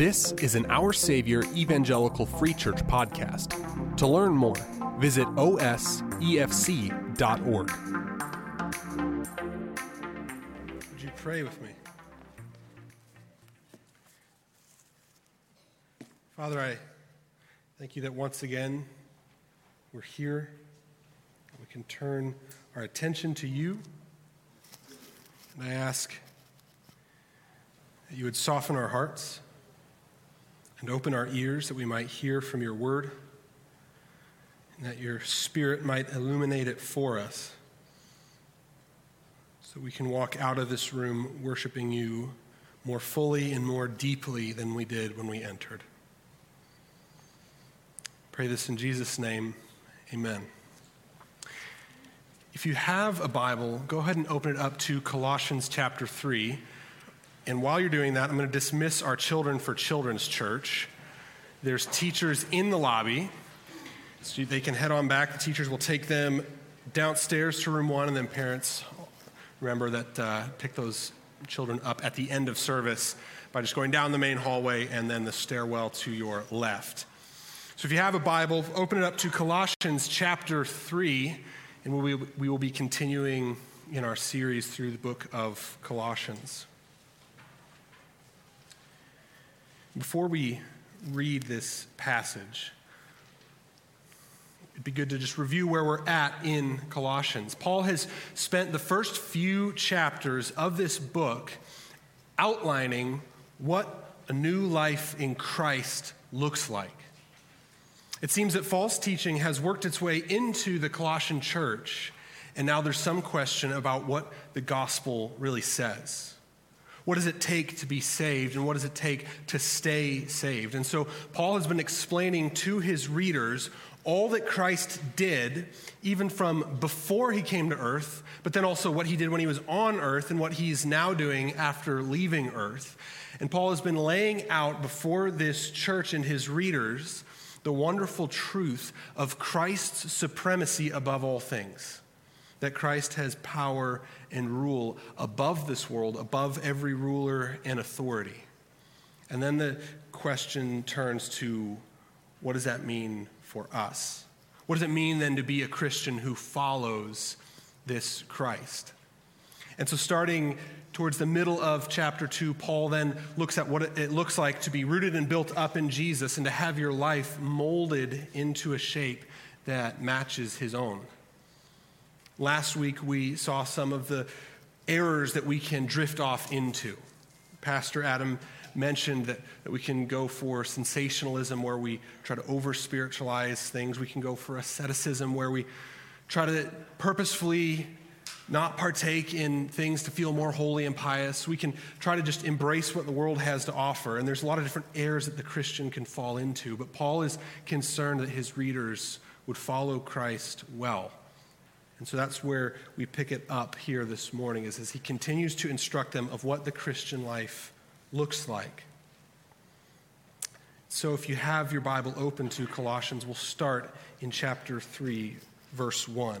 This is an Our Savior Evangelical Free Church podcast. To learn more, visit osefc.org. Would you pray with me? Father, I thank you that once again we're here. We can turn our attention to you. And I ask that you would soften our hearts and open our ears that we might hear from your word, and that your spirit might illuminate it for us, so we can walk out of this room worshiping you more fully and more deeply than we did when we entered. Pray this in Jesus' name. Amen. If you have a Bible, go ahead and open it up to Colossians chapter 3. And while you're doing that, I'm going to dismiss our Children for Children's Church. There's teachers in the lobby, so they can head on back. The teachers will take them downstairs to room one, and then parents remember that uh, pick those children up at the end of service by just going down the main hallway and then the stairwell to your left. So if you have a Bible, open it up to Colossians chapter 3, and we, we will be continuing in our series through the book of Colossians. Before we read this passage, it'd be good to just review where we're at in Colossians. Paul has spent the first few chapters of this book outlining what a new life in Christ looks like. It seems that false teaching has worked its way into the Colossian church, and now there's some question about what the gospel really says. What does it take to be saved, and what does it take to stay saved? And so, Paul has been explaining to his readers all that Christ did, even from before he came to earth, but then also what he did when he was on earth and what he's now doing after leaving earth. And Paul has been laying out before this church and his readers the wonderful truth of Christ's supremacy above all things. That Christ has power and rule above this world, above every ruler and authority. And then the question turns to what does that mean for us? What does it mean then to be a Christian who follows this Christ? And so, starting towards the middle of chapter 2, Paul then looks at what it looks like to be rooted and built up in Jesus and to have your life molded into a shape that matches his own. Last week, we saw some of the errors that we can drift off into. Pastor Adam mentioned that, that we can go for sensationalism where we try to over spiritualize things. We can go for asceticism where we try to purposefully not partake in things to feel more holy and pious. We can try to just embrace what the world has to offer. And there's a lot of different errors that the Christian can fall into. But Paul is concerned that his readers would follow Christ well. And so that's where we pick it up here this morning, is as he continues to instruct them of what the Christian life looks like. So if you have your Bible open to Colossians, we'll start in chapter 3, verse 1.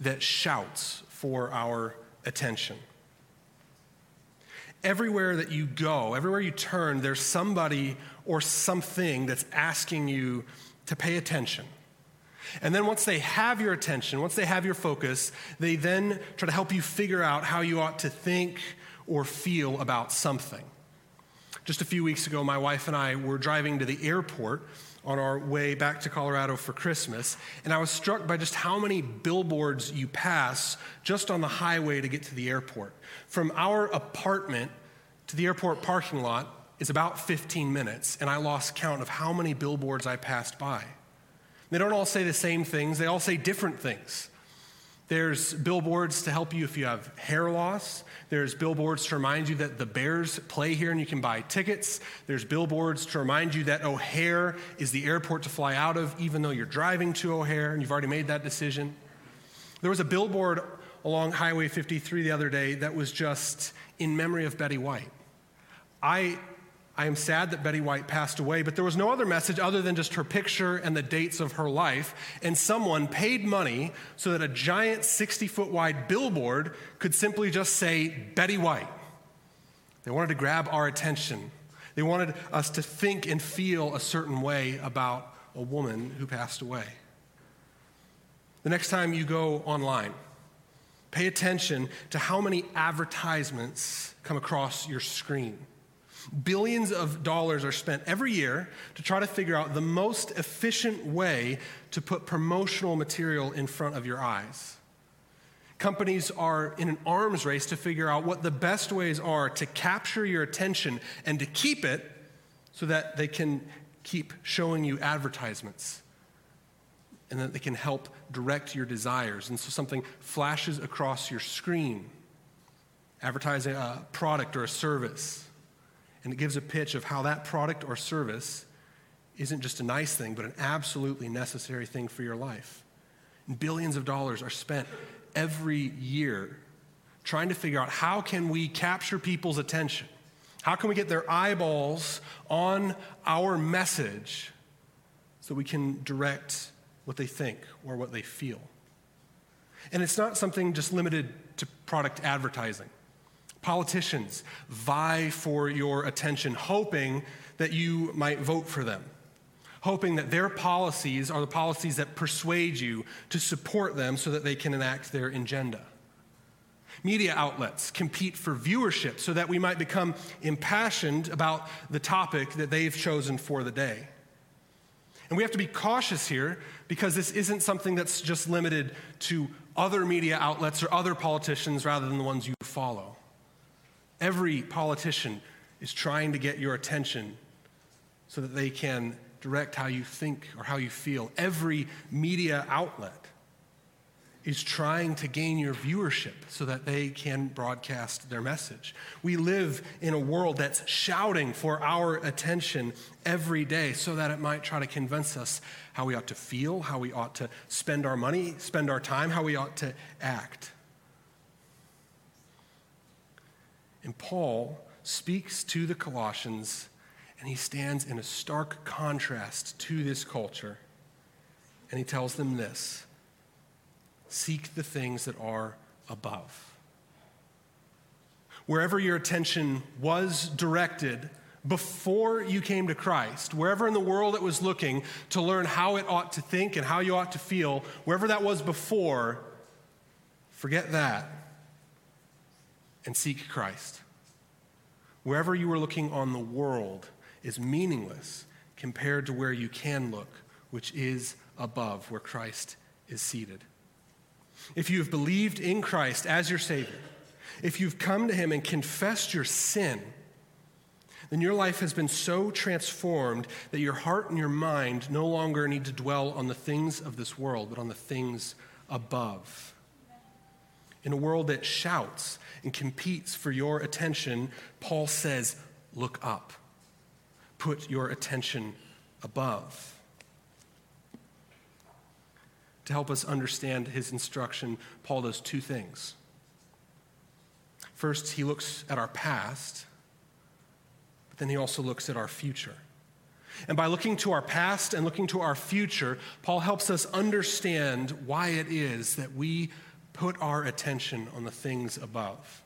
that shouts for our attention. Everywhere that you go, everywhere you turn, there's somebody or something that's asking you to pay attention. And then once they have your attention, once they have your focus, they then try to help you figure out how you ought to think or feel about something. Just a few weeks ago, my wife and I were driving to the airport on our way back to Colorado for Christmas, and I was struck by just how many billboards you pass just on the highway to get to the airport. From our apartment to the airport parking lot is about 15 minutes, and I lost count of how many billboards I passed by. They don't all say the same things, they all say different things. There's billboards to help you if you have hair loss. There's billboards to remind you that the Bears play here and you can buy tickets. There's billboards to remind you that O'Hare is the airport to fly out of, even though you're driving to O'Hare and you've already made that decision. There was a billboard along Highway 53 the other day that was just in memory of Betty White. I I am sad that Betty White passed away, but there was no other message other than just her picture and the dates of her life. And someone paid money so that a giant 60 foot wide billboard could simply just say Betty White. They wanted to grab our attention. They wanted us to think and feel a certain way about a woman who passed away. The next time you go online, pay attention to how many advertisements come across your screen. Billions of dollars are spent every year to try to figure out the most efficient way to put promotional material in front of your eyes. Companies are in an arms race to figure out what the best ways are to capture your attention and to keep it so that they can keep showing you advertisements and that they can help direct your desires. And so something flashes across your screen, advertising a product or a service and it gives a pitch of how that product or service isn't just a nice thing, but an absolutely necessary thing for your life. And billions of dollars are spent every year trying to figure out how can we capture people's attention? How can we get their eyeballs on our message so we can direct what they think or what they feel? And it's not something just limited to product advertising. Politicians vie for your attention, hoping that you might vote for them, hoping that their policies are the policies that persuade you to support them so that they can enact their agenda. Media outlets compete for viewership so that we might become impassioned about the topic that they've chosen for the day. And we have to be cautious here because this isn't something that's just limited to other media outlets or other politicians rather than the ones you follow. Every politician is trying to get your attention so that they can direct how you think or how you feel. Every media outlet is trying to gain your viewership so that they can broadcast their message. We live in a world that's shouting for our attention every day so that it might try to convince us how we ought to feel, how we ought to spend our money, spend our time, how we ought to act. And Paul speaks to the Colossians, and he stands in a stark contrast to this culture. And he tells them this seek the things that are above. Wherever your attention was directed before you came to Christ, wherever in the world it was looking to learn how it ought to think and how you ought to feel, wherever that was before, forget that and seek Christ. Wherever you are looking on the world is meaningless compared to where you can look, which is above, where Christ is seated. If you have believed in Christ as your Savior, if you've come to Him and confessed your sin, then your life has been so transformed that your heart and your mind no longer need to dwell on the things of this world, but on the things above. In a world that shouts and competes for your attention, Paul says, Look up. Put your attention above. To help us understand his instruction, Paul does two things. First, he looks at our past, but then he also looks at our future. And by looking to our past and looking to our future, Paul helps us understand why it is that we put our attention on the things above.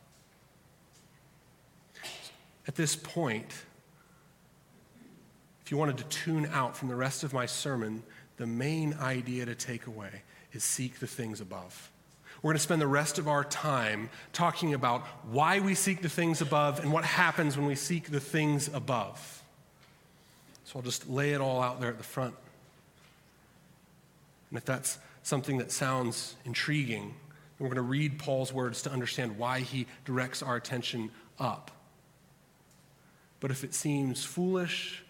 At this point, if you wanted to tune out from the rest of my sermon, the main idea to take away is seek the things above. We're going to spend the rest of our time talking about why we seek the things above and what happens when we seek the things above. So I'll just lay it all out there at the front. And if that's something that sounds intriguing, we're going to read Paul's words to understand why he directs our attention up. But if it seems foolish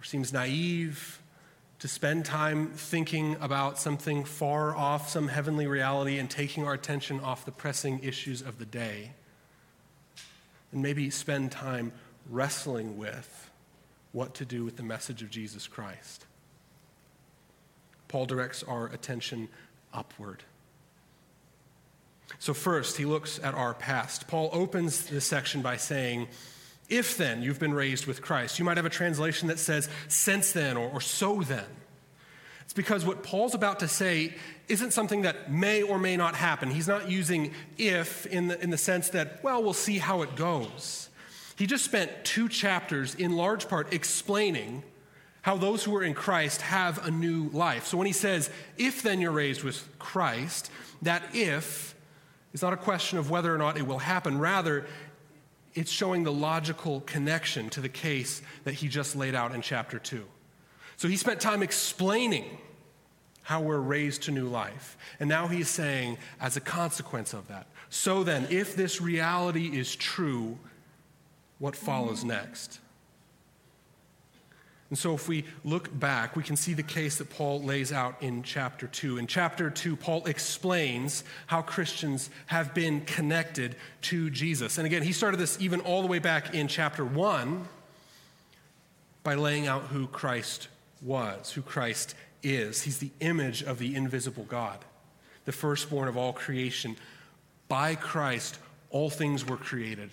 or seems naive to spend time thinking about something far off, some heavenly reality, and taking our attention off the pressing issues of the day. And maybe spend time wrestling with what to do with the message of Jesus Christ. Paul directs our attention upward. So, first, he looks at our past. Paul opens this section by saying, if then you've been raised with Christ. You might have a translation that says, since then, or, or so then. It's because what Paul's about to say isn't something that may or may not happen. He's not using if in the, in the sense that, well, we'll see how it goes. He just spent two chapters, in large part, explaining how those who are in Christ have a new life. So when he says, if then you're raised with Christ, that if is not a question of whether or not it will happen. Rather, it's showing the logical connection to the case that he just laid out in chapter 2. So he spent time explaining how we're raised to new life. And now he's saying, as a consequence of that, so then, if this reality is true, what follows next? And so, if we look back, we can see the case that Paul lays out in chapter 2. In chapter 2, Paul explains how Christians have been connected to Jesus. And again, he started this even all the way back in chapter 1 by laying out who Christ was, who Christ is. He's the image of the invisible God, the firstborn of all creation. By Christ, all things were created,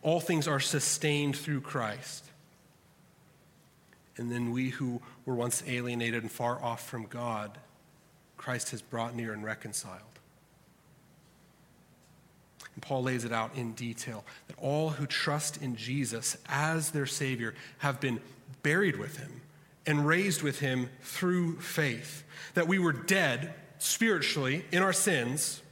all things are sustained through Christ and then we who were once alienated and far off from God, Christ has brought near and reconciled. And Paul lays it out in detail that all who trust in Jesus as their Savior have been buried with him and raised with him through faith. That we were dead spiritually in our sins,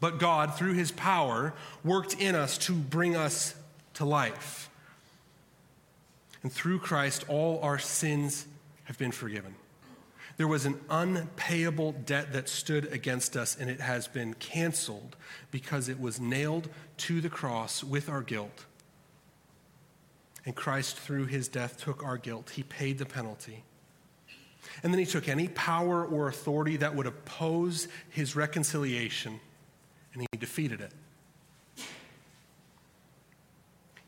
but God, through his power, worked in us to bring us to life. And through Christ, all our sins have been forgiven. There was an unpayable debt that stood against us, and it has been canceled because it was nailed to the cross with our guilt. And Christ, through his death, took our guilt. He paid the penalty. And then he took any power or authority that would oppose his reconciliation, and he defeated it.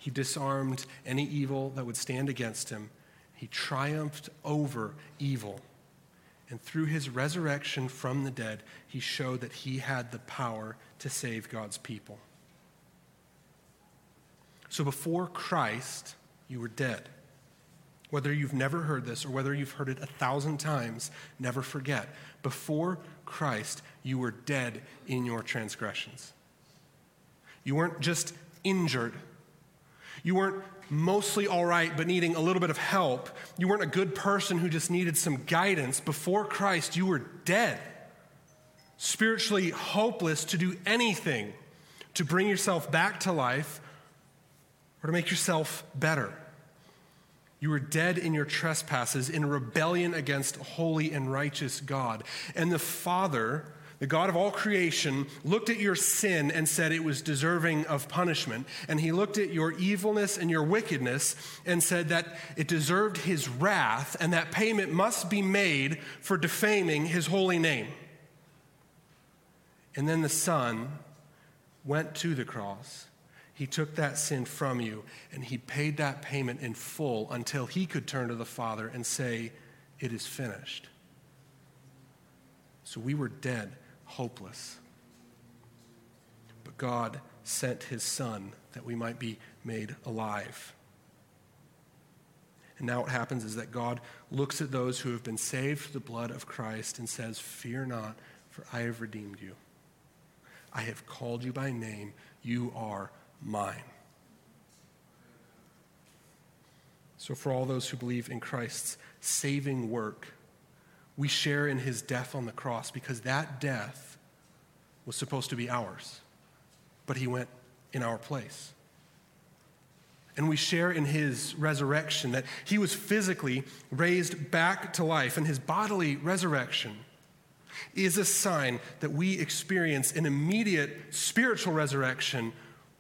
He disarmed any evil that would stand against him. He triumphed over evil. And through his resurrection from the dead, he showed that he had the power to save God's people. So before Christ, you were dead. Whether you've never heard this or whether you've heard it a thousand times, never forget. Before Christ, you were dead in your transgressions. You weren't just injured you weren't mostly all right, but needing a little bit of help. You weren't a good person who just needed some guidance. Before Christ, you were dead, spiritually hopeless to do anything to bring yourself back to life or to make yourself better. You were dead in your trespasses, in rebellion against holy and righteous God. And the Father the God of all creation, looked at your sin and said it was deserving of punishment. And he looked at your evilness and your wickedness and said that it deserved his wrath and that payment must be made for defaming his holy name. And then the Son went to the cross. He took that sin from you and he paid that payment in full until he could turn to the Father and say, It is finished. So we were dead hopeless. But God sent his Son that we might be made alive. And now what happens is that God looks at those who have been saved through the blood of Christ and says, Fear not, for I have redeemed you. I have called you by name. You are mine. So, for all those who believe in Christ's saving work, we share in his death on the cross because that death was supposed to be ours, but he went in our place. And we share in his resurrection that he was physically raised back to life, and his bodily resurrection is a sign that we experience an immediate spiritual resurrection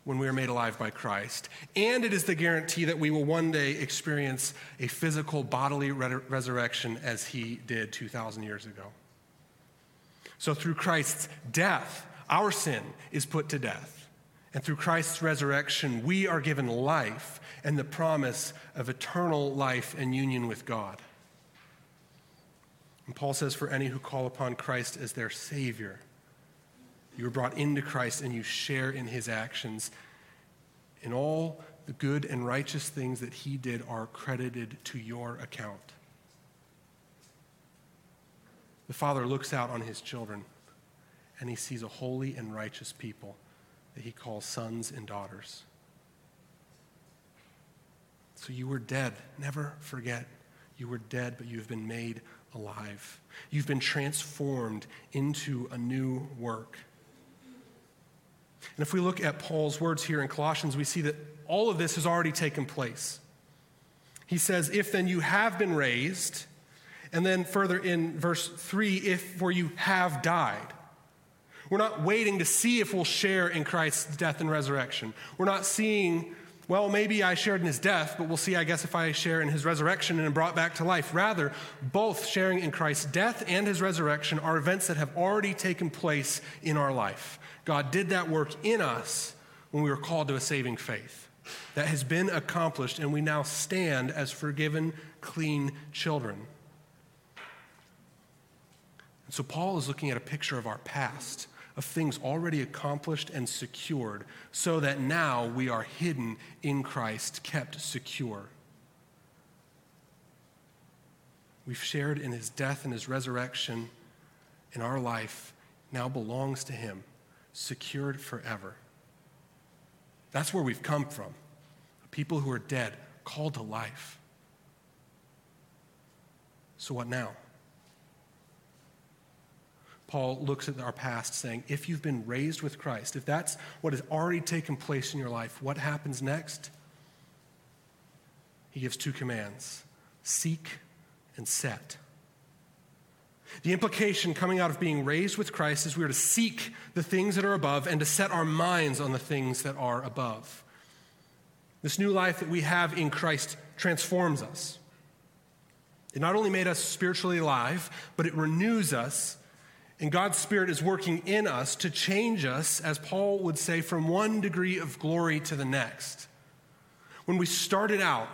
when we are made alive by Christ, and it is the guarantee that we will one day experience a physical bodily re- resurrection as he did 2,000 years ago. So, through Christ's death, our sin is put to death. And through Christ's resurrection, we are given life and the promise of eternal life and union with God. And Paul says, For any who call upon Christ as their Savior, you were brought into Christ and you share in his actions. And all the good and righteous things that he did are credited to your account. The Father looks out on his children and he sees a holy and righteous people that he calls sons and daughters. So you were dead. Never forget. You were dead, but you have been made alive. You've been transformed into a new work. And if we look at Paul's words here in Colossians, we see that all of this has already taken place. He says, If then you have been raised, and then further in verse 3, if for you have died. We're not waiting to see if we'll share in Christ's death and resurrection. We're not seeing, well, maybe I shared in his death, but we'll see, I guess, if I share in his resurrection and am brought back to life. Rather, both sharing in Christ's death and his resurrection are events that have already taken place in our life. God did that work in us when we were called to a saving faith. That has been accomplished, and we now stand as forgiven, clean children. And so, Paul is looking at a picture of our past, of things already accomplished and secured, so that now we are hidden in Christ, kept secure. We've shared in his death and his resurrection in our life, now belongs to him secured forever. That's where we've come from. People who are dead, called to life. So, what now? Paul looks at our past saying, if you've been raised with Christ, if that's what has already taken place in your life, what happens next? He gives two commands seek and set. The implication coming out of being raised with Christ is we are to seek the things that are above and to set our minds on the things that are above. This new life that we have in Christ transforms us. It not only made us spiritually alive, but it renews us. And God's Spirit is working in us to change us, as Paul would say, from one degree of glory to the next. When we started out,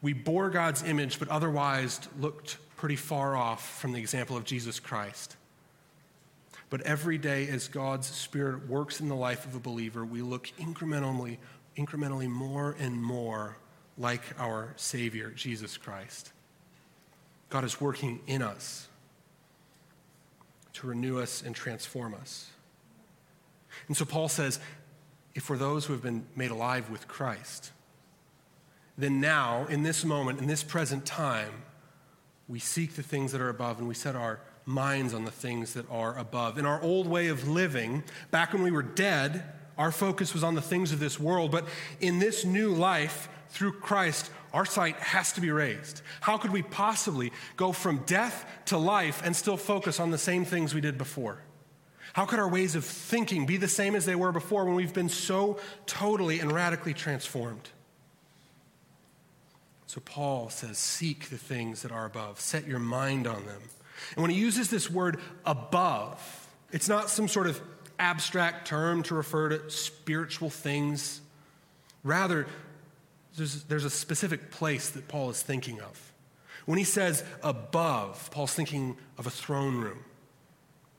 we bore God's image, but otherwise looked pretty far off from the example of Jesus Christ. But every day, as God's Spirit works in the life of a believer, we look incrementally, incrementally more and more like our Savior, Jesus Christ. God is working in us to renew us and transform us. And so Paul says, if we're those who have been made alive with Christ, then now, in this moment, in this present time, we seek the things that are above and we set our minds on the things that are above. In our old way of living, back when we were dead, our focus was on the things of this world. But in this new life, through Christ, our sight has to be raised. How could we possibly go from death to life and still focus on the same things we did before? How could our ways of thinking be the same as they were before when we've been so totally and radically transformed? So Paul says, Seek the things that are above, set your mind on them. And when he uses this word above, it's not some sort of abstract term to refer to spiritual things. Rather, there's, there's a specific place that Paul is thinking of. When he says above, Paul's thinking of a throne room.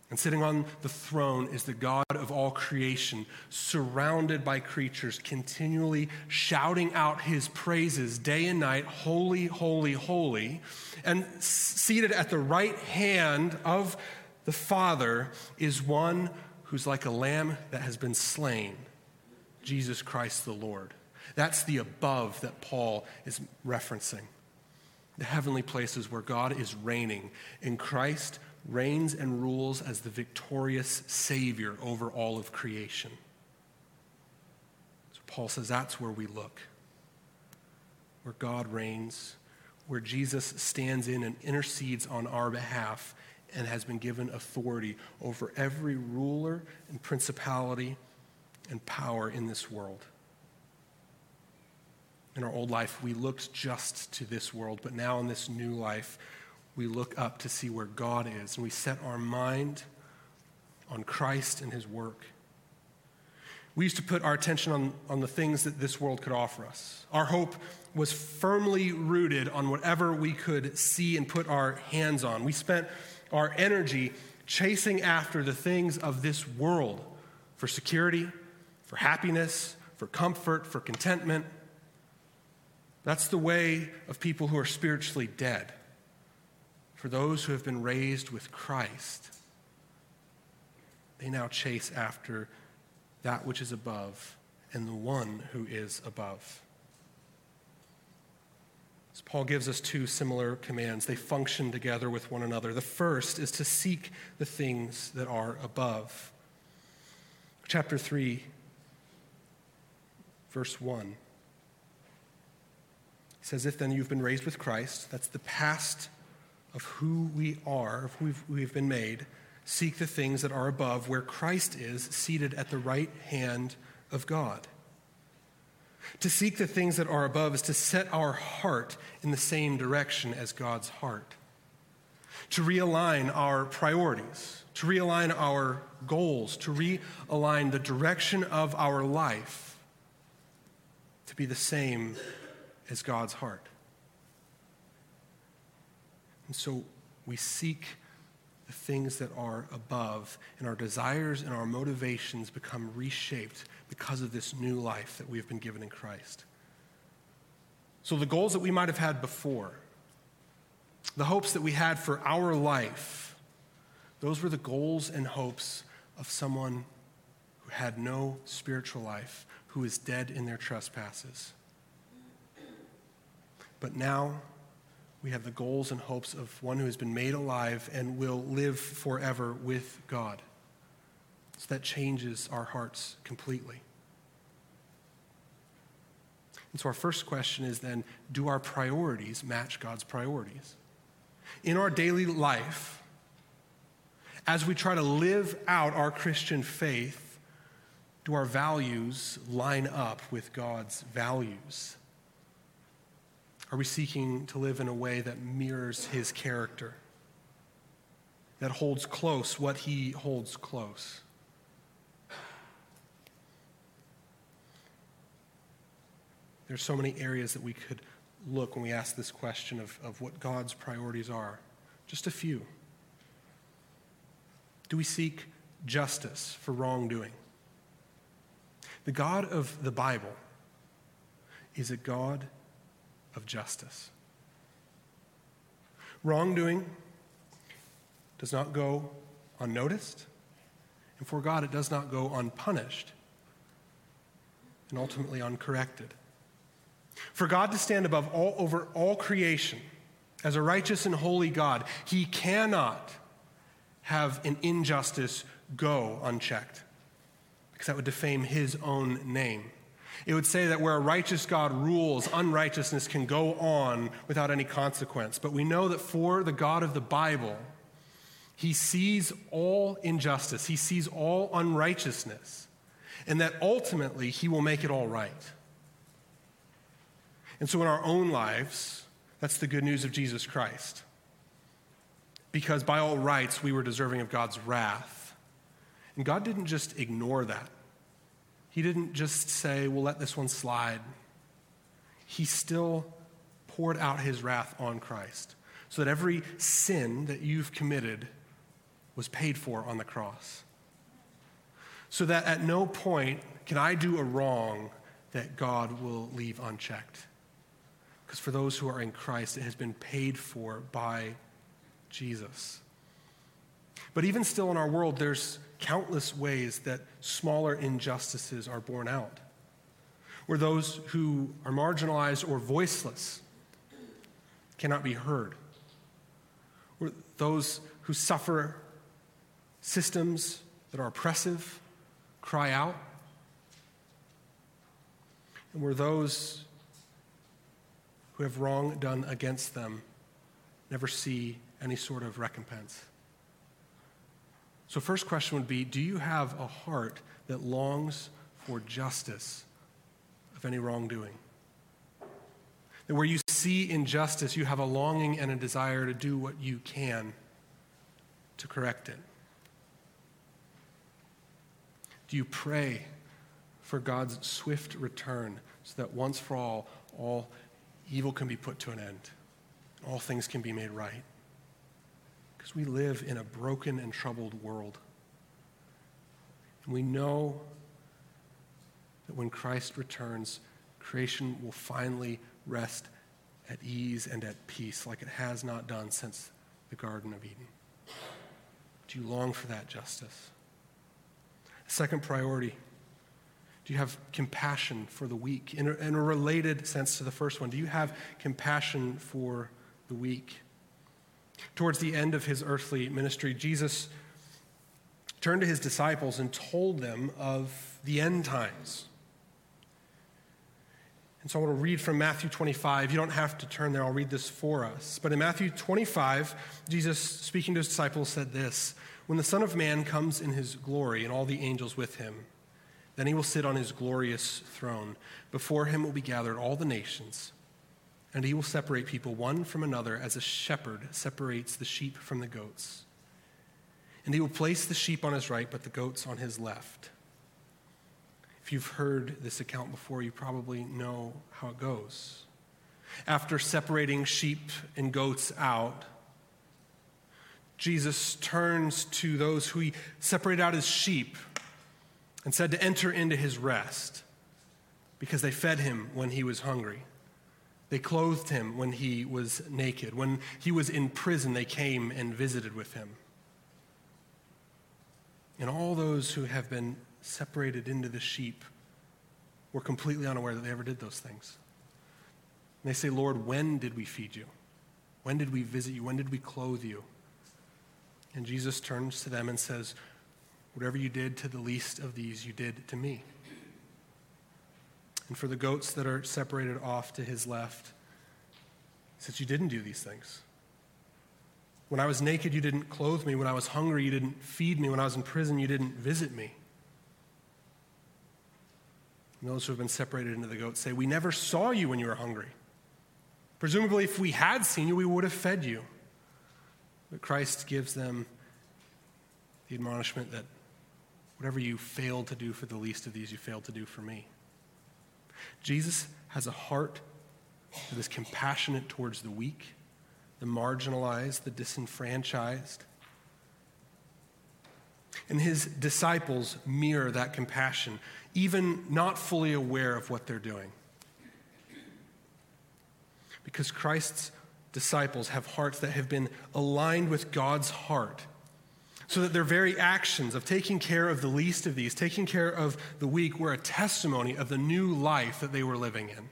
And sitting on the throne is the God of all creation, surrounded by creatures, continually shouting out his praises day and night Holy, holy, holy. And seated at the right hand of the Father is one who's like a lamb that has been slain Jesus Christ the Lord. That's the above that Paul is referencing. The heavenly places where God is reigning. In Christ, reigns and rules as the victorious Savior over all of creation. So Paul says that's where we look, where God reigns, where Jesus stands in and intercedes on our behalf and has been given authority over every ruler and principality and power in this world. In our old life, we looked just to this world, but now in this new life, we look up to see where God is, and we set our mind on Christ and His work. We used to put our attention on, on the things that this world could offer us. Our hope was firmly rooted on whatever we could see and put our hands on. We spent our energy chasing after the things of this world for security, for happiness, for comfort, for contentment. That's the way of people who are spiritually dead. For those who have been raised with Christ, they now chase after that which is above and the one who is above. So Paul gives us two similar commands. They function together with one another. The first is to seek the things that are above. Chapter 3, verse 1. He says, If then you've been raised with Christ, that's the past of who we are, of who we've, we've been made, seek the things that are above, where Christ is, seated at the right hand of God. To seek the things that are above is to set our heart in the same direction as God's heart. To realign our priorities, to realign our goals, to realign the direction of our life to be the same as God's heart. And so we seek the things that are above, and our desires and our motivations become reshaped because of this new life that we have been given in Christ. So, the goals that we might have had before, the hopes that we had for our life, those were the goals and hopes of someone who had no spiritual life, who is dead in their trespasses. But now, we have the goals and hopes of one who has been made alive and will live forever with God. So that changes our hearts completely. And so, our first question is then do our priorities match God's priorities? In our daily life, as we try to live out our Christian faith, do our values line up with God's values? Are we seeking to live in a way that mirrors his character, that holds close what he holds close? There's so many areas that we could look when we ask this question of, of what God's priorities are. Just a few. Do we seek justice for wrongdoing? The God of the Bible is a God of justice. Wrongdoing does not go unnoticed, and for God, it does not go unpunished and ultimately uncorrected. For God to stand above all over all creation as a righteous and holy God, he cannot have an injustice go unchecked because that would defame his own name. It would say that where a righteous God rules, unrighteousness can go on without any consequence. But we know that for the God of the Bible, he sees all injustice, he sees all unrighteousness, and that ultimately he will make it all right. And so in our own lives, that's the good news of Jesus Christ. Because by all rights, we were deserving of God's wrath. And God didn't just ignore that. He didn't just say, we'll let this one slide. He still poured out his wrath on Christ so that every sin that you've committed was paid for on the cross. So that at no point can I do a wrong that God will leave unchecked. Because for those who are in Christ, it has been paid for by Jesus. But even still in our world, there's countless ways that smaller injustices are borne out, where those who are marginalized or voiceless cannot be heard, where those who suffer systems that are oppressive cry out, and where those who have wrong done against them never see any sort of recompense. So, first question would be Do you have a heart that longs for justice of any wrongdoing. That where you see injustice, you have a longing and a desire to do what you can to correct it. Do you pray for God's swift return so that once for all, all evil can be put to an end? All things can be made right? Because we live in a broken and troubled world. And we know that when Christ returns, creation will finally rest at ease and at peace like it has not done since the Garden of Eden. Do you long for that justice? Second priority do you have compassion for the weak? In a, in a, related sense to the first one, do you have compassion for the weak? Towards the end of his earthly ministry, Jesus turned to his disciples and told them of the end times. And so I want to read from Matthew 25. You don't have to turn there, I'll read this for us. But in Matthew 25, Jesus, speaking to his disciples, said this When the Son of Man comes in his glory and all the angels with him, then he will sit on his glorious throne. Before him will be gathered all the nations, and he will separate people one from another as a shepherd separates the sheep from the goats. And he will place the sheep on his right, but the goats on his left. If you've heard this account before, you probably know how it goes. After separating sheep and goats out, Jesus turns to those who he separated out as sheep and said to enter into his rest because they fed him when he was hungry. They clothed him when he was naked. When he was in prison, they came and visited with him. And all those who have been separated into the sheep were completely unaware that they ever did those things. And they say, Lord, when did we feed you? When did we visit you? When did we clothe you? And Jesus turns to them and says, Whatever you did to the least of these, you did to me. And for the goats that are separated off to his left, Since You didn't do these things. When I was naked, you didn't clothe me. When I was hungry, you didn't feed me. When I was in prison, you didn't visit me. And those who have been separated into the goats say, We never saw you when you were hungry. Presumably, if we had seen you, we would have fed you. But Christ gives them the admonishment that whatever you failed to do for the least of these, you failed to do for me. Jesus has a heart that is compassionate towards the weak, the marginalized, the disenfranchised. And his disciples mirror that compassion, even not fully aware of what they're doing. Because Christ's disciples have hearts that have been aligned with God's heart, so that their very actions of taking care of the least of these, taking care of the weak, were a testimony of the new life that they were living in.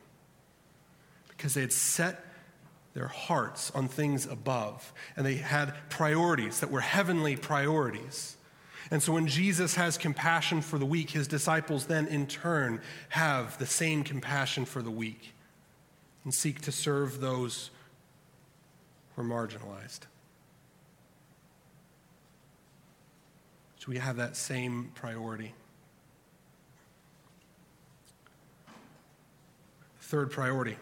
Because they had set their hearts on things above, and they had priorities that were heavenly priorities. And so when Jesus has compassion for the weak, his disciples then in turn have the same compassion for the weak and seek to serve those who are marginalized. So we have that same priority. Third priority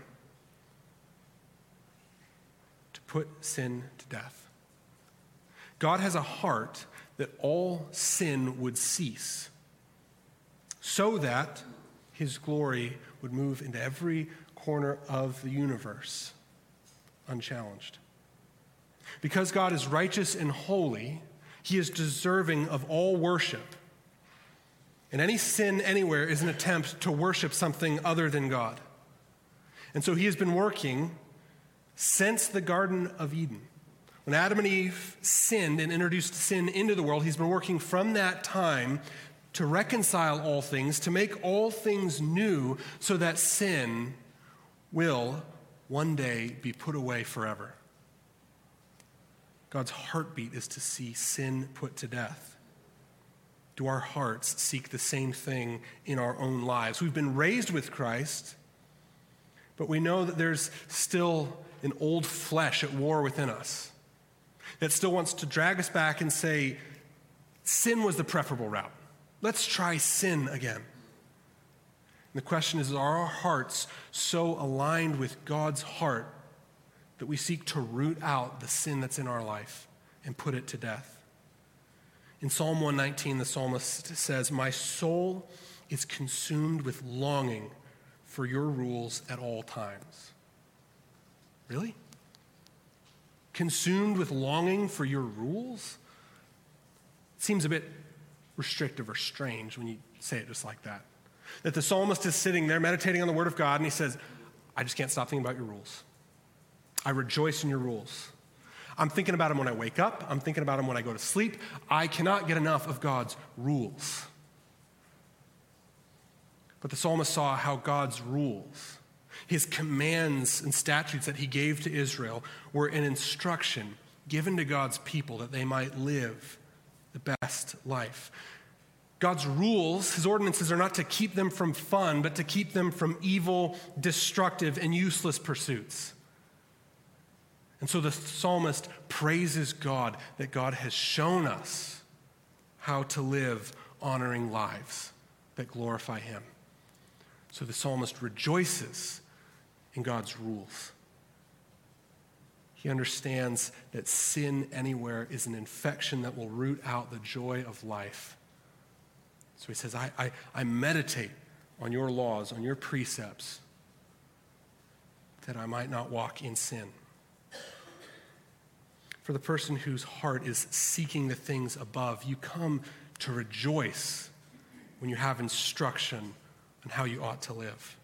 to put sin to death. God has a heart that all sin would cease so that his glory would move into every corner of the universe unchallenged. Because God is righteous and holy, he is deserving of all worship. And any sin anywhere is an attempt to worship something other than God. And so he has been working since the Garden of Eden when Adam and Eve sinned and introduced sin into the world, he's been working from that time to reconcile all things, to make all things new, so that sin will one day be put away forever. God's heartbeat is to see sin put to death. Do our hearts seek the same thing in our own lives? We've been raised with Christ, but we know that there's still an old flesh at war within us that still wants to drag us back and say, sin was the preferable route. Let's try sin again. And the question is are our hearts so aligned with God's heart that we seek to root out the sin that's in our life and put it to death? In Psalm 119, the psalmist says, My soul is consumed with longing for your rules at all times. Really? Consumed with longing for your rules? It seems a bit restrictive or strange when you say it just like that. That the psalmist is sitting there meditating on the word of God and he says, I just can't stop thinking about your rules. I rejoice in your rules. I'm thinking about them when I wake up. I'm thinking about them when I go to sleep. I cannot get enough of God's rules. But the psalmist saw how God's rules, his commands and statutes that he gave to Israel, were an instruction given to God's people that they might live the best life. God's rules, his ordinances, are not to keep them from fun, but to keep them from evil, destructive, and useless pursuits. And so the psalmist praises God that God has shown us how to live honoring lives that glorify him. So the psalmist rejoices in God's rules. He understands that sin anywhere is an infection that will root out the joy of life. So he says, I, I, I meditate on your laws, on your precepts, that I might not walk in sin. For the person whose heart is seeking the things above, you come to rejoice when you have instruction on how you ought to live.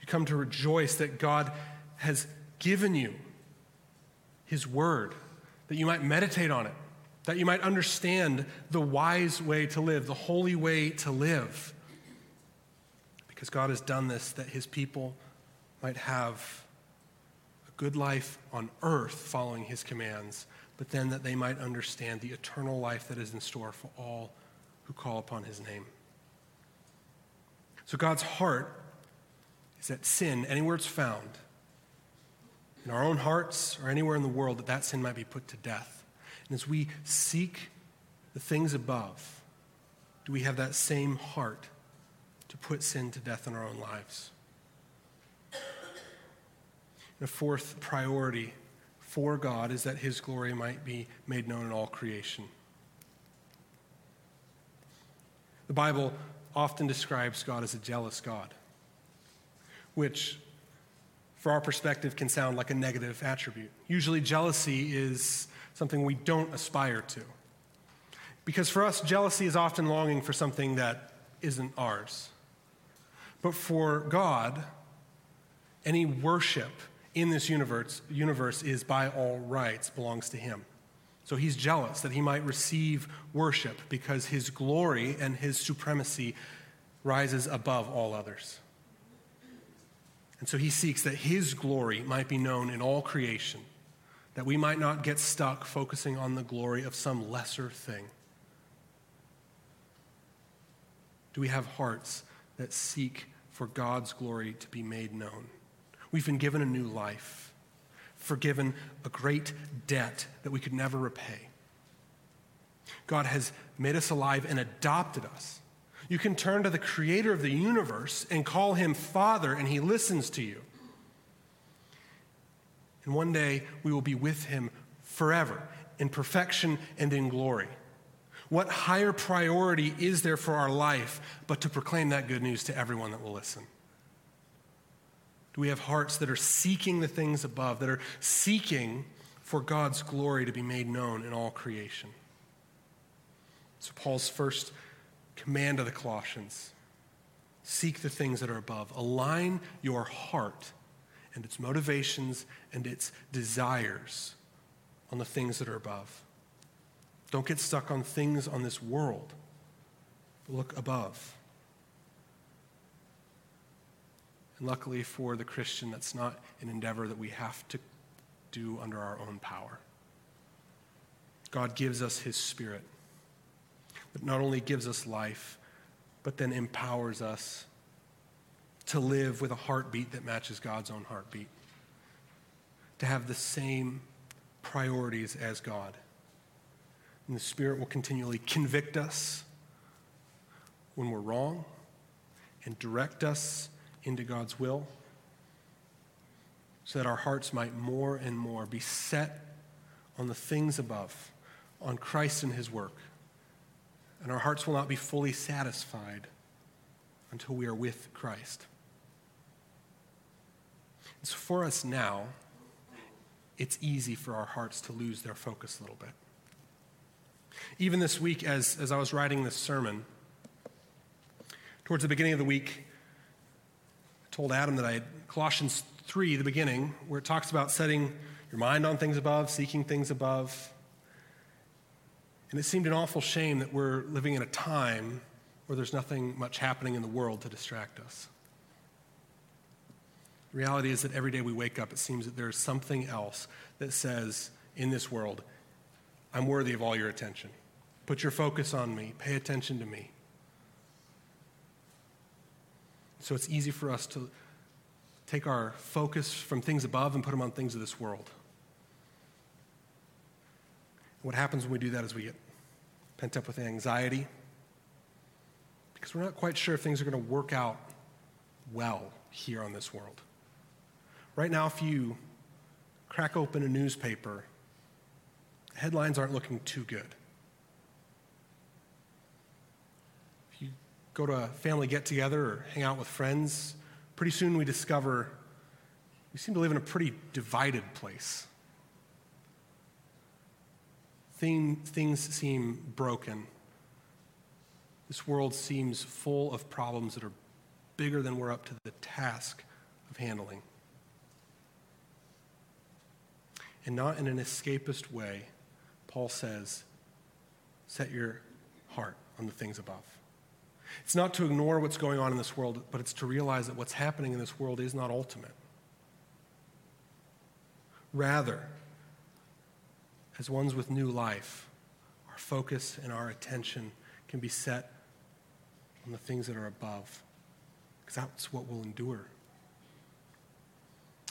You come to rejoice that God has given you His Word, that you might meditate on it, that you might understand the wise way to live, the holy way to live. Because God has done this, that His people might have good life on earth following His commands, but then that they might understand the eternal life that is in store for all who call upon His name. So God's heart is that sin, anywhere it's found, in our own hearts or anywhere in the world, that that sin might be put to death. And as we seek the things above, do we have that same heart to put sin to death in our own lives? A fourth priority for God is that his glory might be made known in all creation. The Bible often describes God as a jealous God, which, for our perspective, can sound like a negative attribute. Usually, jealousy is something we don't aspire to. Because for us, jealousy is often longing for something that isn't ours. But for God, any worship in this universe, universe is by all rights belongs to Him. So he's jealous that he might receive worship because his glory and his supremacy rises above all others. And so he seeks that his glory might be known in all creation, that we might not get stuck focusing on the glory of some lesser thing. Do we have hearts that seek for God's glory to be made known? We've been given a new life forgiven a great debt that we could never repay. God has made us alive and adopted us. You can turn to the creator of the universe and call him Father, and he listens to you. And one day we will be with him forever in perfection and in glory. What higher priority is there for our life but to proclaim that good news to everyone that will listen? Do we have hearts that are seeking the things above, that are seeking for God's glory to be made known in all creation? So, Paul's first command to the Colossians seek the things that are above. Align your heart and its motivations and its desires on the things that are above. Don't get stuck on things on this world. Look above. And luckily for the Christian, that's not an endeavor that we have to do under our own power. God gives us His Spirit that not only gives us life, but then empowers us to live with a heartbeat that matches God's own heartbeat, to have the same priorities as God. And the Spirit will continually convict us when we're wrong and direct us into God's will so that our hearts might more and more be set on the things above, on Christ and his work. And our hearts will not be fully satisfied until we are with Christ. So for us now, it's easy for our hearts to lose their focus a little bit. Even this week, as, as I was writing this sermon, towards the beginning of the week, told Adam that I had Colossians 3, the beginning, where it talks about setting your mind on things above, seeking things above. And it seemed an awful shame that we're living in a time where there's nothing much happening in the world to distract us. The reality is that every day we wake up, it seems that there's something else that says in this world, I'm worthy of all your attention. Put your focus on me, pay attention to me. So it's easy for us to take our focus from things above and put them on things of this world. What happens when we do that is we get pent up with anxiety because we're not quite sure if things are going to work out well here on this world. Right now, if you crack open a newspaper, headlines aren't looking too good. If you go to a family get together or hang out with friends, pretty soon we discover we seem to live in a pretty divided place. Thing, things seem broken. This world seems full of problems that are bigger than we're up to the task of handling. and not in an escapist way, Paul says, set your heart on the things above. It's not to ignore what's going on in this world, but it's to realize that what's happening in this world is not ultimate. Rather, as ones with new life, our focus and our attention can be set on the things that are above, because that's what will endure.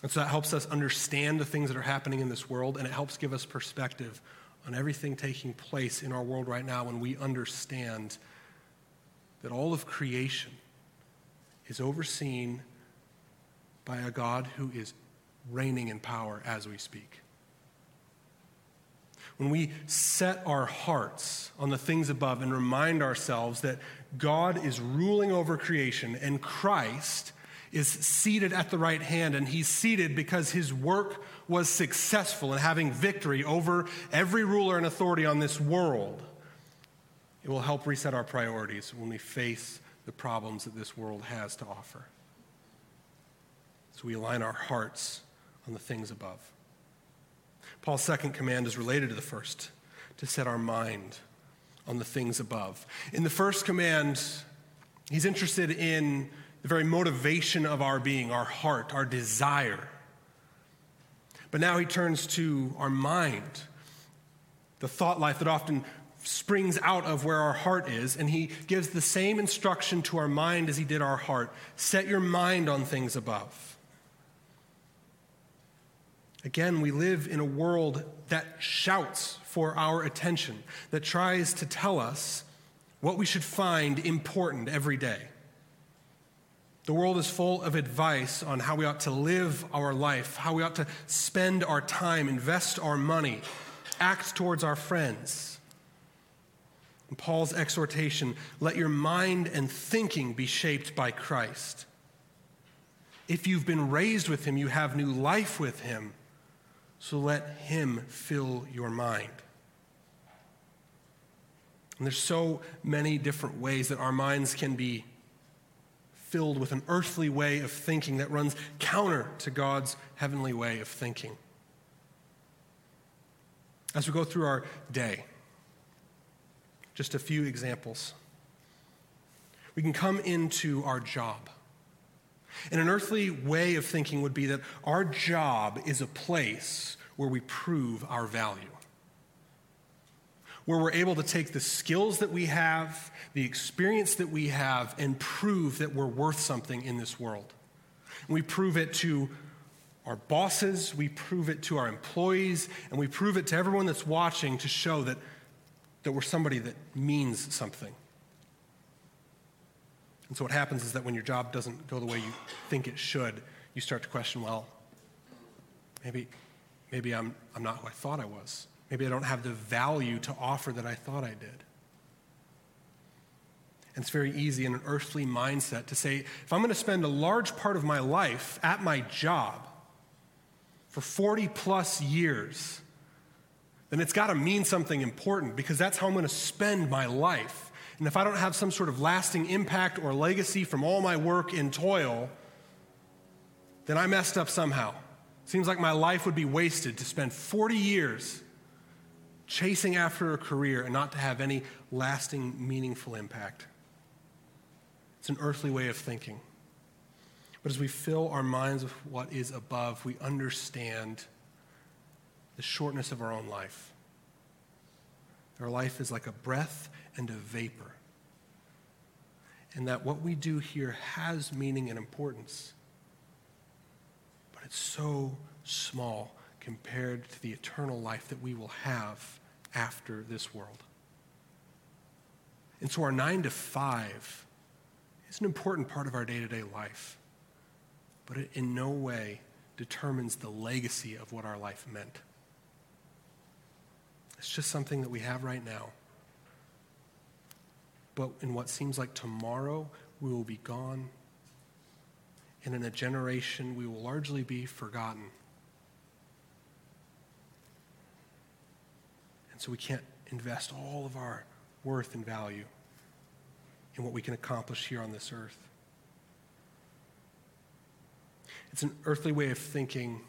And so that helps us understand the things that are happening in this world, and it helps give us perspective on everything taking place in our world right now when we understand that all of creation is overseen by a God who is reigning in power as we speak. When we set our hearts on the things above and remind ourselves that God is ruling over creation and Christ is seated at the right hand, and he's seated because his work was successful in having victory over every ruler and authority on this world. It will help reset our priorities when we face the problems that this world has to offer. So we align our hearts on the things above. Paul's second command is related to the first to set our mind on the things above. In the first command, he's interested in the very motivation of our being, our heart, our desire. But now he turns to our mind, the thought life that often springs out of where our heart is, and he gives the same instruction to our mind as he did our heart set your mind on things above. Again, we live in a world that shouts for our attention, that tries to tell us what we should find important every day. The world is full of advice on how we ought to live our life, how we ought to spend our time, invest our money, act towards our friends. Paul's exhortation let your mind and thinking be shaped by Christ. If you've been raised with him, you have new life with him. So let him fill your mind. And there's so many different ways that our minds can be filled with an earthly way of thinking that runs counter to God's heavenly way of thinking. As we go through our day, just a few examples. We can come into our job. And an earthly way of thinking would be that our job is a place where we prove our value where we're able to take the skills that we have, the experience that we have, and prove that we're worth something in this world. And we prove it to our bosses, we prove it to our employees, and we prove it to everyone that's watching to show that, that we're somebody that means something. And so what happens is that when your job doesn't go the way you think it should, you start to question, well, maybe, maybe I'm, I'm not who I thought I was. Maybe I don't have the value to offer that I thought I did. And it's very easy in an earthly mindset to say, if I'm going to spend a large part of my life at my job for 40 plus years, then it's got to mean something important because that's how I'm going to spend my life. And if I don't have some sort of lasting impact or legacy from all my work and toil, then I messed up somehow. Seems like my life would be wasted to spend 40 years chasing after a career and not to have any lasting, meaningful impact. It's an earthly way of thinking. But as we fill our minds with what is above, we understand shortness of our own life. Our life is like a breath and a vapor. And that what we do here has meaning and importance. But it's so small compared to the eternal life that we will have after this world. And so our nine to five is an important part of our day to day life, but it in no way determines the legacy of what our life meant. It's just something that we have right now. But in what seems like tomorrow, we will be gone. And in a generation, we will largely be forgotten. And so we can't invest all of our worth and value in what we can accomplish here on this earth. It's an earthly way of thinking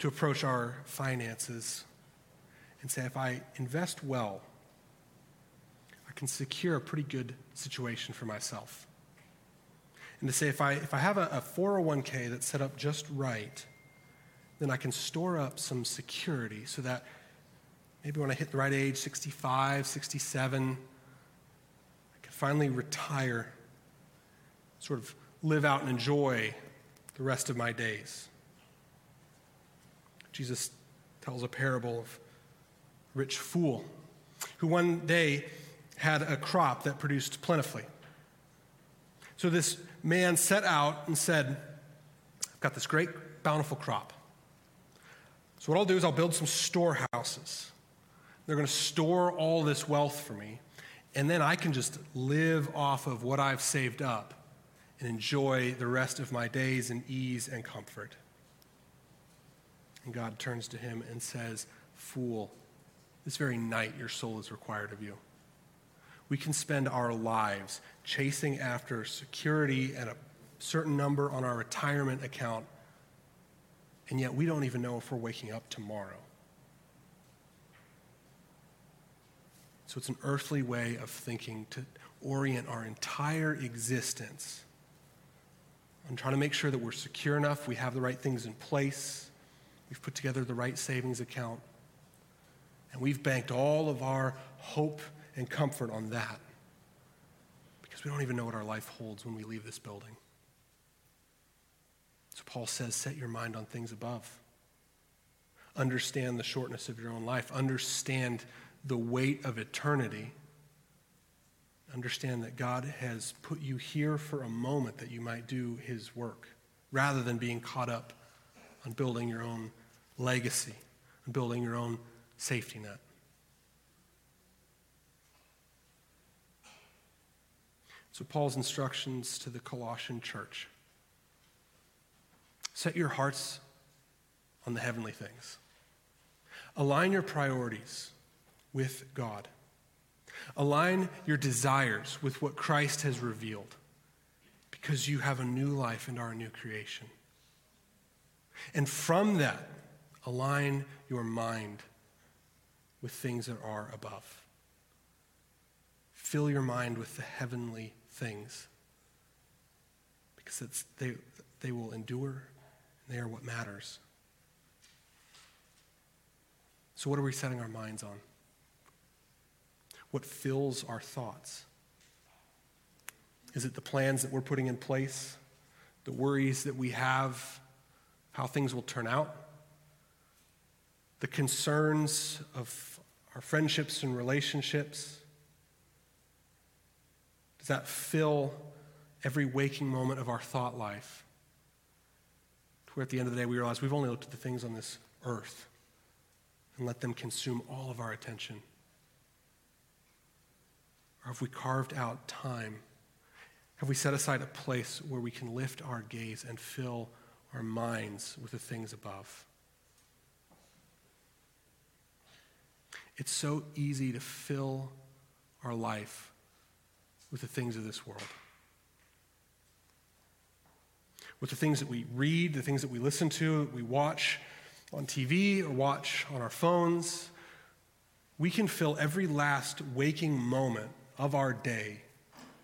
to approach our finances and say, if I invest well, I can secure a pretty good situation for myself. And to say, if I, if I have a, a 401k that's set up just right, then I can store up some security so that maybe when I hit the right age, 65, 67, I can finally retire, sort of live out and enjoy the rest of my days. Jesus tells a parable of rich fool who one day had a crop that produced plentifully. So this man set out and said, I've got this great bountiful crop. So what I'll do is I'll build some storehouses. They're going to store all this wealth for me. And then I can just live off of what I've saved up and enjoy the rest of my days in ease and comfort. And God turns to him and says, Fool, this very night your soul is required of you. We can spend our lives chasing after security and a certain number on our retirement account, and yet we don't even know if we're waking up tomorrow. So it's an earthly way of thinking to orient our entire existence on trying to make sure that we're secure enough, we have the right things in place, we've put together the right savings account, and we've banked all of our hope and comfort on that because we don't even know what our life holds when we leave this building. So Paul says, set your mind on things above. Understand the shortness of your own life. Understand the weight of eternity, understand that God has put you here for a moment that you might do his work rather than being caught up on building your own legacy and building your own safety net. So, Paul's instructions to the Colossian church set your hearts on the heavenly things, align your priorities with God. Align your desires with what Christ has revealed because you have a new life and are a new creation. And from that, align your mind with things that are above. Fill your mind with the heavenly things because it's, they, they will endure and they are what matters. So, what are we setting our minds on? what fills our thoughts? Is it the plans that we're putting in place, the worries that we have, how things will turn out, the concerns of our friendships and relationships? Does that fill every waking moment of our thought life. Where at the end of the day we realize we've only looked at the things on this earth and let them consume all of our attention? Or have we carved out time? Have we set aside a place where we can lift our gaze and fill our minds with the things above? It's so easy to fill our life with the things of this world. With the things that we read, the things that we listen to, we watch on TV or watch on our phones. We can fill every last waking moment of our day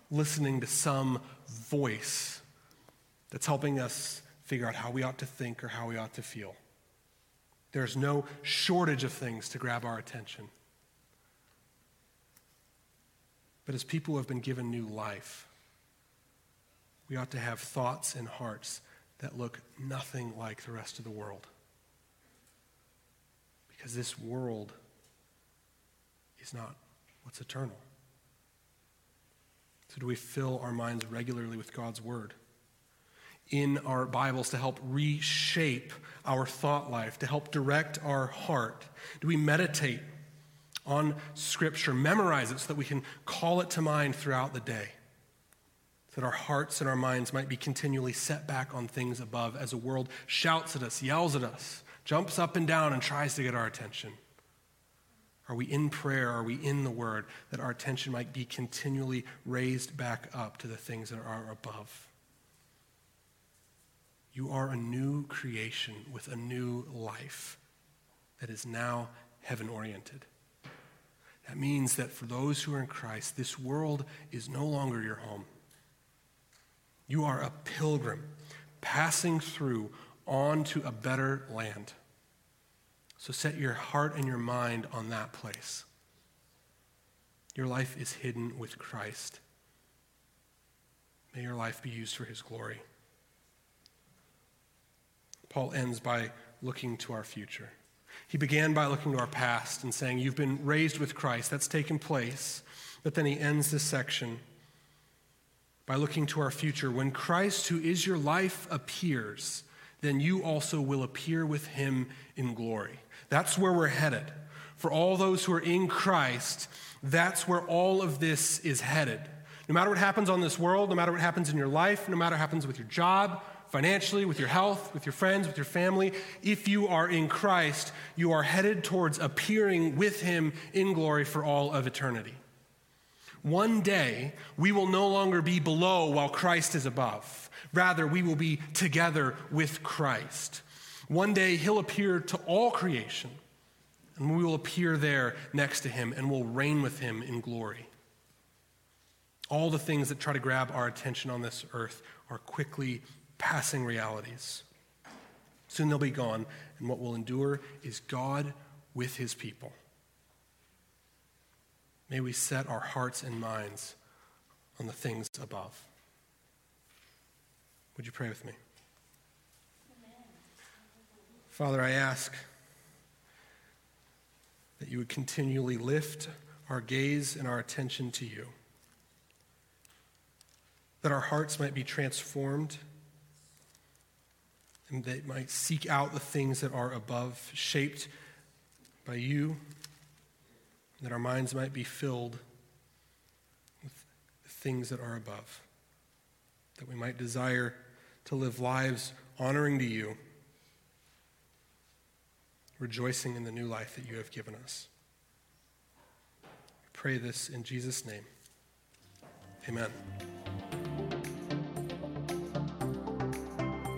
listening to some voice that's helping us figure out how we ought to think or how we ought to feel. There's no shortage of things to grab our attention. But as people who have been given new life, we ought to have thoughts and hearts that look nothing like the rest of the world. Because this world is not what's eternal. So, do we fill our minds regularly with God's Word? In our Bibles to help reshape our thought life, to help direct our heart? Do we meditate on Scripture, memorize it so that we can call it to mind throughout the day? That our hearts and our minds might be continually set back on things above as the world shouts at us, yells at us, jumps up and down, and tries to get our attention. Are we in prayer? Are we in the Word? That our attention might be continually raised back up to the things that are above. You are a new creation with a new life that is now heaven oriented. That means that for those who are in Christ, this world is no longer your home. You are a pilgrim passing through onto a better land. So set your heart and your mind on that place. Your life is hidden with Christ. May your life be used for his glory. Paul ends by looking to our future. He began by looking to our past and saying, You've been raised with Christ. That's taken place. But then he ends this section by looking to our future. When Christ, who is your life, appears, then you also will appear with him in glory. That's where we're headed. For all those who are in Christ, that's where all of this is headed. No matter what happens on this world, no matter what happens in your life, no matter what happens with your job, financially, with your health, with your friends, with your family, if you are in Christ, you are headed towards appearing with Him in glory for all of eternity. One day, we will no longer be below while Christ is above. Rather, we will be together with Christ. One day he'll appear to all creation, and we will appear there next to him and will reign with him in glory. All the things that try to grab our attention on this earth are quickly passing realities. Soon they'll be gone, and what will endure is God with his people. May we set our hearts and minds on the things above. Would you pray with me? Father, I ask that you would continually lift our gaze and our attention to you, that our hearts might be transformed and they might seek out the things that are above, shaped by you, that our minds might be filled with things that are above, that we might desire to live lives honoring to you rejoicing in the new life that you have given us. I pray this in Jesus' name. Amen.